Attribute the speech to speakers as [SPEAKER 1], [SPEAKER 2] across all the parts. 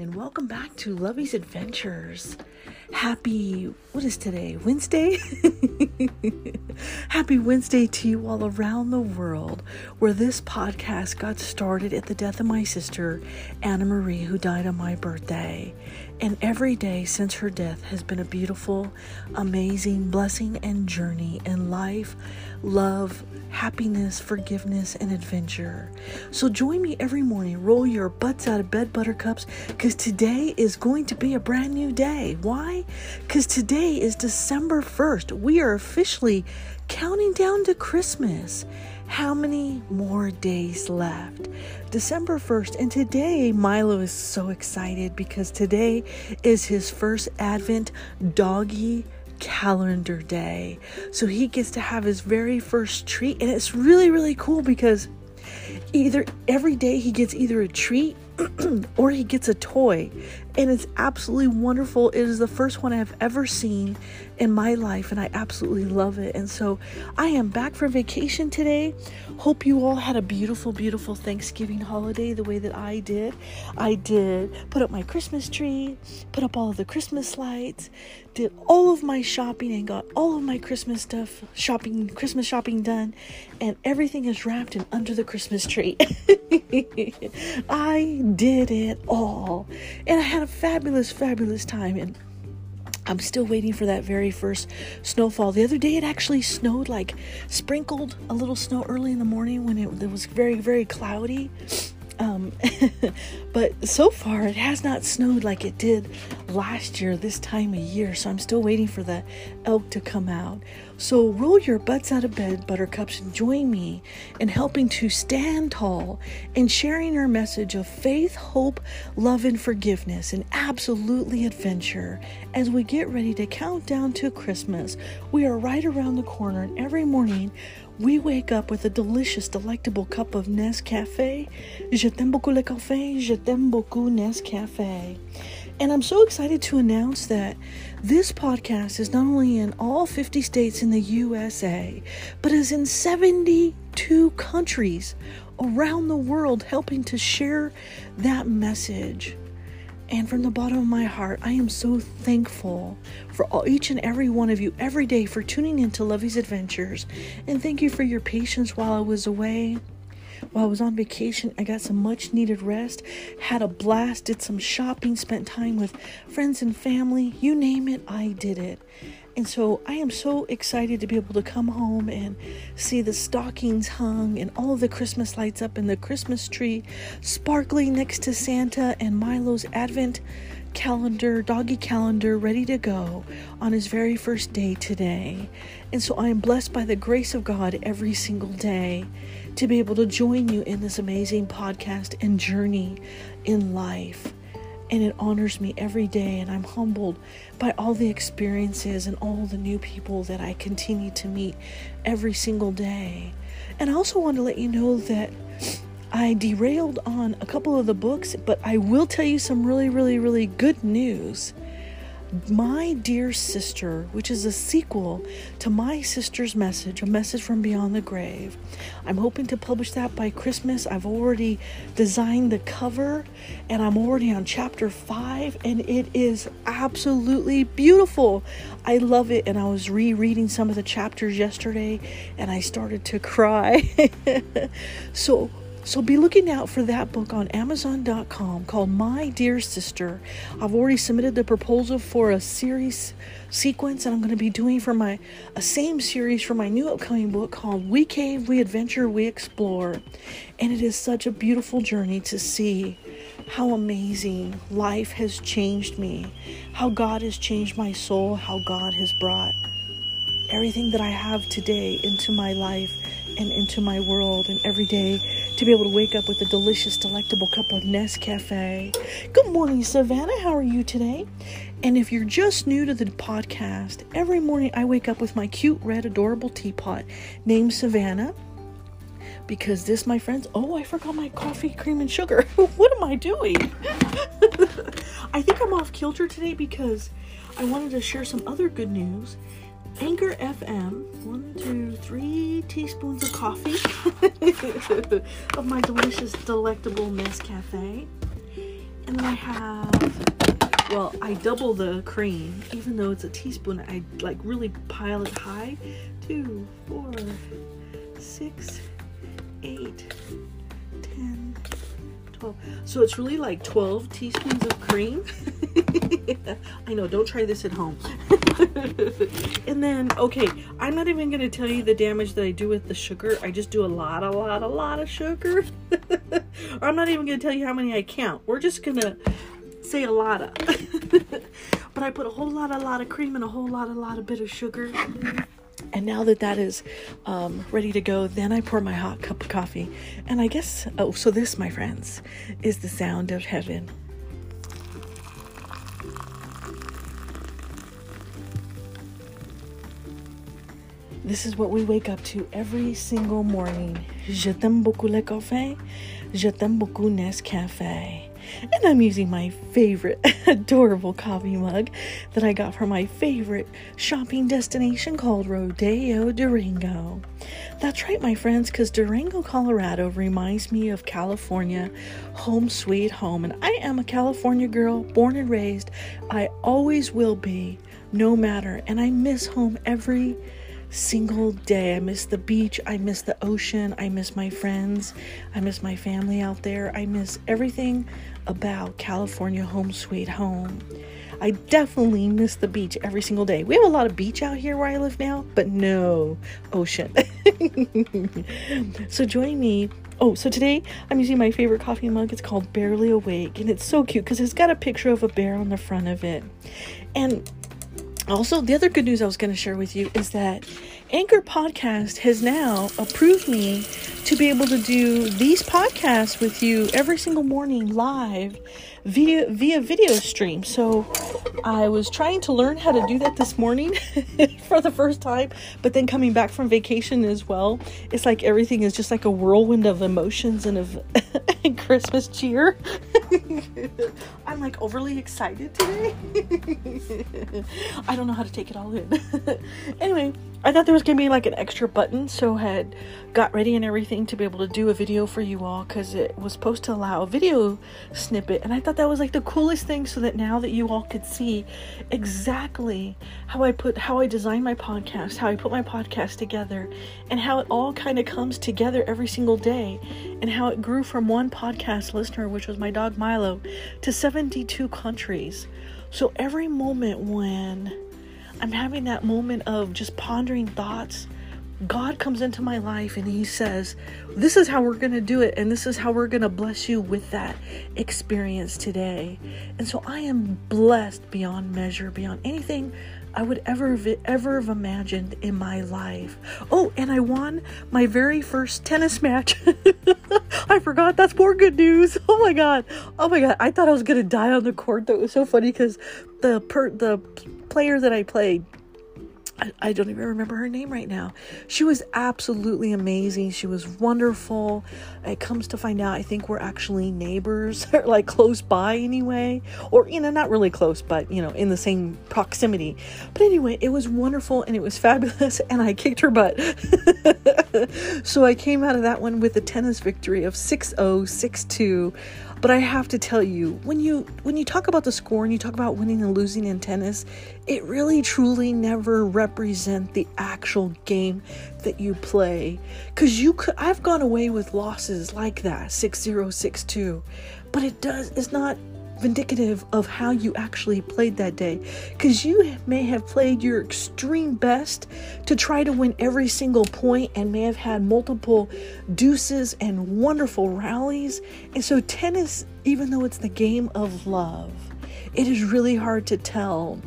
[SPEAKER 1] and welcome back to Lovey's Adventures. Happy, what is today? Wednesday? Happy Wednesday to you all around the world, where this podcast got started at the death of my sister, Anna Marie, who died on my birthday. And every day since her death has been a beautiful, amazing blessing and journey in life, love, happiness, forgiveness, and adventure. So join me every morning. Roll your butts out of bed, buttercups, because is going to be a brand new day. Why? Because today is December 1st. We are officially counting down to Christmas. How many more days left? December 1st. And today, Milo is so excited because today is his first Advent doggy calendar day. So he gets to have his very first treat. And it's really, really cool because either every day he gets either a treat or he gets a toy. And it's absolutely wonderful. It is the first one I've ever seen in my life, and I absolutely love it. And so I am back from vacation today. Hope you all had a beautiful, beautiful Thanksgiving holiday the way that I did. I did put up my Christmas tree, put up all of the Christmas lights, did all of my shopping, and got all of my Christmas stuff, shopping, Christmas shopping done, and everything is wrapped in under the Christmas tree. I did it all. And I had a fabulous, fabulous time. And I'm still waiting for that very first snowfall. The other day it actually snowed, like sprinkled a little snow early in the morning when it, it was very, very cloudy. Um, but so far, it has not snowed like it did last year, this time of year. So I'm still waiting for the elk to come out. So roll your butts out of bed, buttercups, and join me in helping to stand tall and sharing our message of faith, hope, love, and forgiveness, and absolutely adventure as we get ready to count down to Christmas. We are right around the corner, and every morning we wake up with a delicious, delectable cup of Nescafe. Je t'aime beaucoup le café, je t'aime beaucoup Nescafe. And I'm so excited to announce that this podcast is not only in all 50 states in the USA, but is in 72 countries around the world helping to share that message. And from the bottom of my heart, I am so thankful for all, each and every one of you every day for tuning into Lovey's Adventures. And thank you for your patience while I was away. While I was on vacation, I got some much needed rest, had a blast, did some shopping, spent time with friends and family. You name it, I did it. And so I am so excited to be able to come home and see the stockings hung and all the Christmas lights up in the Christmas tree sparkling next to Santa and Milo's Advent calendar, doggy calendar, ready to go on his very first day today. And so I am blessed by the grace of God every single day to be able to join you in this amazing podcast and journey in life and it honors me every day and i'm humbled by all the experiences and all the new people that i continue to meet every single day. And i also want to let you know that i derailed on a couple of the books but i will tell you some really really really good news my Dear Sister, which is a sequel to My Sister's Message, a message from beyond the grave. I'm hoping to publish that by Christmas. I've already designed the cover and I'm already on chapter 5 and it is absolutely beautiful. I love it and I was rereading some of the chapters yesterday and I started to cry. so so be looking out for that book on Amazon.com called My Dear Sister. I've already submitted the proposal for a series sequence that I'm going to be doing for my a same series for my new upcoming book called We Cave, We Adventure, We Explore. And it is such a beautiful journey to see how amazing life has changed me, how God has changed my soul, how God has brought everything that I have today into my life and into my world and every day to be able to wake up with a delicious, delectable cup of Nescafe. Good morning, Savannah. How are you today? And if you're just new to the podcast, every morning I wake up with my cute, red, adorable teapot named Savannah. Because this, my friends, oh, I forgot my coffee, cream, and sugar. what am I doing? I think I'm off kilter today because I wanted to share some other good news. Anchor FM, one, two, three teaspoons of coffee of my delicious, delectable Nescafe. And then I have, well, I double the cream, even though it's a teaspoon, I like really pile it high. Two, four, six, eight, ten, twelve. So it's really like 12 teaspoons of cream. I know, don't try this at home. and then, okay, I'm not even going to tell you the damage that I do with the sugar. I just do a lot, a lot, a lot of sugar. I'm not even going to tell you how many I count. We're just going to say a lot of. but I put a whole lot, a lot of cream and a whole lot, a lot of bit of sugar. And now that that is um, ready to go, then I pour my hot cup of coffee. And I guess, oh, so this, my friends, is the sound of heaven. This is what we wake up to every single morning. Je t'aime beaucoup le café. Je t'aime beaucoup Nescafe. And I'm using my favorite adorable coffee mug that I got from my favorite shopping destination called Rodeo Durango. That's right, my friends, because Durango, Colorado reminds me of California, home sweet home. And I am a California girl, born and raised. I always will be, no matter. And I miss home every single day. I miss the beach. I miss the ocean. I miss my friends. I miss my family out there. I miss everything about California home sweet home. I definitely miss the beach every single day. We have a lot of beach out here where I live now, but no ocean. so join me. Oh, so today I'm using my favorite coffee mug. It's called Barely Awake, and it's so cute because it's got a picture of a bear on the front of it. And also, the other good news I was going to share with you is that Anchor Podcast has now approved me to be able to do these podcasts with you every single morning live via via video stream. So I was trying to learn how to do that this morning for the first time, but then coming back from vacation as well, it's like everything is just like a whirlwind of emotions and of Christmas cheer. I'm like overly excited today. I don't know how to take it all in. anyway, I thought there was gonna be like an extra button, so had got ready and everything to be able to do a video for you all because it was supposed to allow a video snippet, and I thought that was like the coolest thing, so that now that you all could see exactly how I put how I designed my podcast, how I put my podcast together, and how it all kind of comes together every single day, and how it grew from one podcast listener, which was my dog Milo, to 72 countries. So every moment when I'm having that moment of just pondering thoughts, God comes into my life and He says, This is how we're going to do it, and this is how we're going to bless you with that experience today. And so I am blessed beyond measure, beyond anything I would ever ever have imagined in my life. Oh, and I won my very first tennis match. I forgot. That's more good news. Oh my god. Oh my god. I thought I was gonna die on the court. That was so funny because the per the player that I played I, don't even remember her name right now. She was absolutely amazing. She was wonderful. It comes to find out, I think we're actually neighbors, like close by anyway, or you know, not really close, but you know, in the same proximity. But anyway, it was wonderful and it was fabulous, and I kicked her butt. so I came out of that one with a tennis victory of 6 0, 6 2. But I have to tell you, when you when you talk about the score and you talk about winning and losing in tennis, it really truly never represent the actual game that you play. Cause you could I've gone away with losses like that, 6-0, 6-2. But it does it's not vindicative of how you actually played that day. Because you may have played your extreme best to try to win every single point and may have had multiple deuces and wonderful rallies. And so, tennis, even though it's the game of love, it is really hard to tell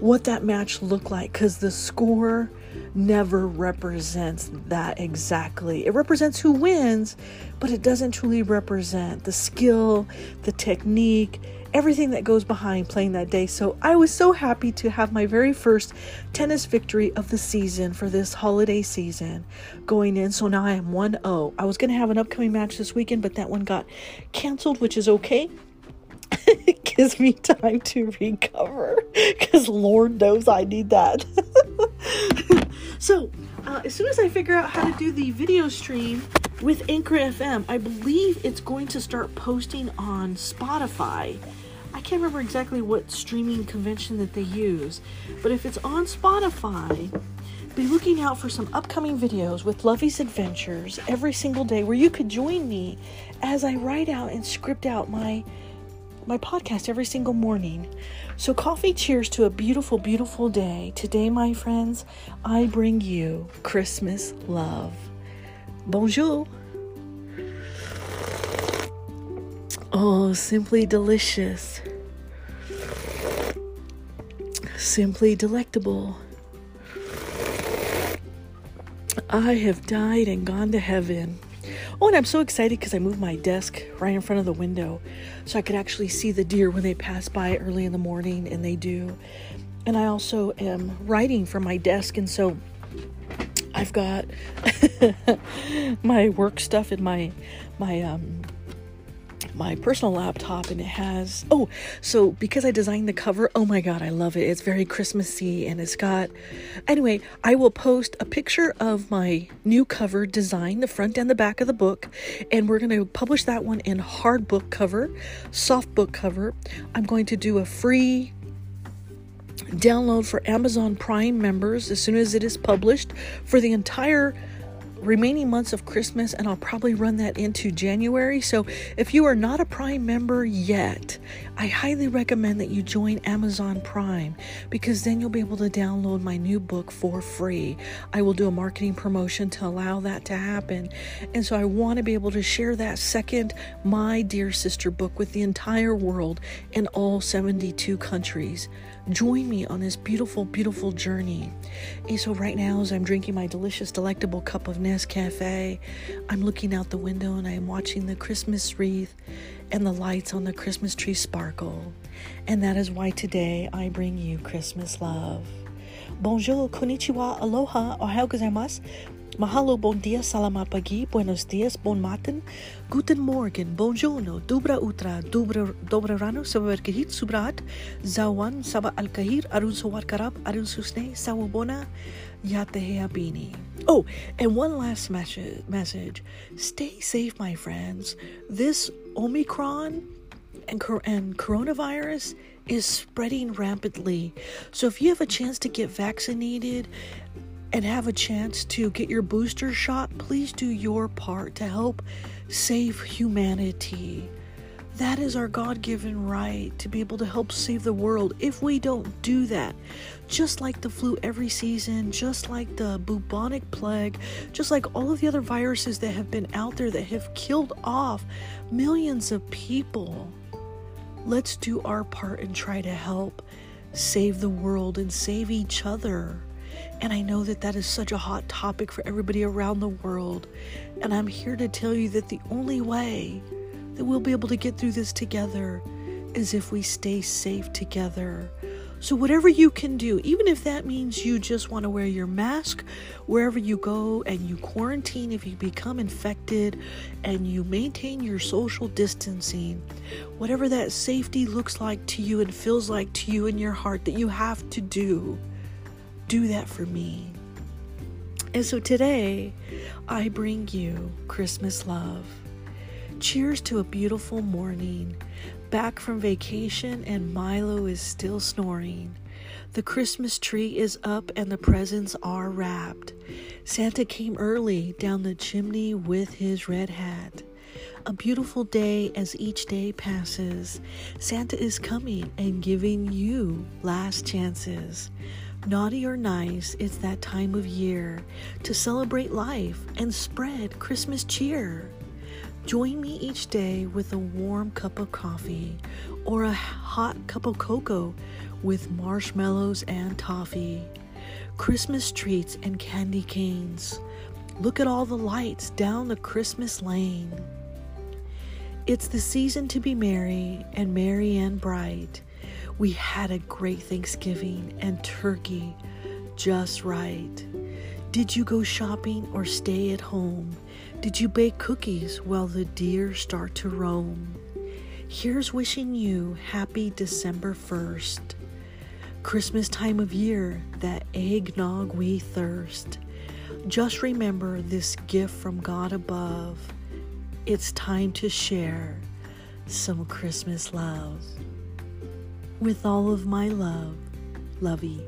[SPEAKER 1] what that match looked like because the score never represents that exactly. It represents who wins, but it doesn't truly represent the skill, the technique, everything that goes behind playing that day. So I was so happy to have my very first tennis victory of the season for this holiday season going in. So now I am 1 0. I was going to have an upcoming match this weekend, but that one got canceled, which is okay. it gives me time to recover because Lord knows I need that. so, uh, as soon as I figure out how to do the video stream, with Anchor FM, I believe it's going to start posting on Spotify. I can't remember exactly what streaming convention that they use, but if it's on Spotify, be looking out for some upcoming videos with Lovey's Adventures every single day where you could join me as I write out and script out my my podcast every single morning. So coffee cheers to a beautiful beautiful day. Today, my friends, I bring you Christmas love. Bonjour. Oh, simply delicious. Simply delectable. I have died and gone to heaven. Oh, and I'm so excited because I moved my desk right in front of the window so I could actually see the deer when they pass by early in the morning, and they do. And I also am writing from my desk, and so I've got my work stuff in my my um my personal laptop and it has oh so because i designed the cover oh my god i love it. It's very christmassy and it's got anyway i will post a picture of my new cover design the front and the back of the book and we're going to publish that one in hard book cover soft book cover. I'm going to do a free download for Amazon Prime members as soon as it is published for the entire remaining months of Christmas, and I'll probably run that into January. So, if you are not a Prime member yet, I highly recommend that you join Amazon Prime because then you'll be able to download my new book for free. I will do a marketing promotion to allow that to happen. And so, I want to be able to share that second My Dear Sister book with the entire world in all 72 countries. Join me on this beautiful, beautiful journey. And so, right now, as I'm drinking my delicious, delectable cup of Nescafe, I'm looking out the window and I'm watching the Christmas wreath and the lights on the Christmas tree sparkle. And that is why today I bring you Christmas love. Bonjour, konnichiwa, aloha, ohayou gozaimasu. Mahalo, bon dia, salamat pagi, buenos dias, bon matin, guten morgen, bonjourno, dubra utra, dubra, dobra rano, sababerkahit, subrat, zawan, saba alkahir, arun sawar karab, arun susne, sawabona, yateheabini. Oh, and one last message, message. Stay safe, my friends. This Omicron and, and coronavirus is spreading rapidly. So if you have a chance to get vaccinated, and have a chance to get your booster shot, please do your part to help save humanity. That is our God given right to be able to help save the world. If we don't do that, just like the flu every season, just like the bubonic plague, just like all of the other viruses that have been out there that have killed off millions of people, let's do our part and try to help save the world and save each other. And I know that that is such a hot topic for everybody around the world. And I'm here to tell you that the only way that we'll be able to get through this together is if we stay safe together. So, whatever you can do, even if that means you just want to wear your mask wherever you go and you quarantine if you become infected and you maintain your social distancing, whatever that safety looks like to you and feels like to you in your heart that you have to do do that for me. And so today, I bring you Christmas love. Cheers to a beautiful morning. Back from vacation, and Milo is still snoring. The Christmas tree is up and the presents are wrapped. Santa came early down the chimney with his red hat. A beautiful day as each day passes. Santa is coming and giving you last chances. Naughty or nice, it's that time of year to celebrate life and spread Christmas cheer. Join me each day with a warm cup of coffee or a hot cup of cocoa with marshmallows and toffee. Christmas treats and candy canes. Look at all the lights down the Christmas lane. It's the season to be merry and merry and bright. We had a great Thanksgiving and turkey just right. Did you go shopping or stay at home? Did you bake cookies while the deer start to roam? Here's wishing you happy December 1st. Christmas time of year, that eggnog we thirst. just remember this gift from God above. It's time to share some Christmas love. With all of my love, Lovey.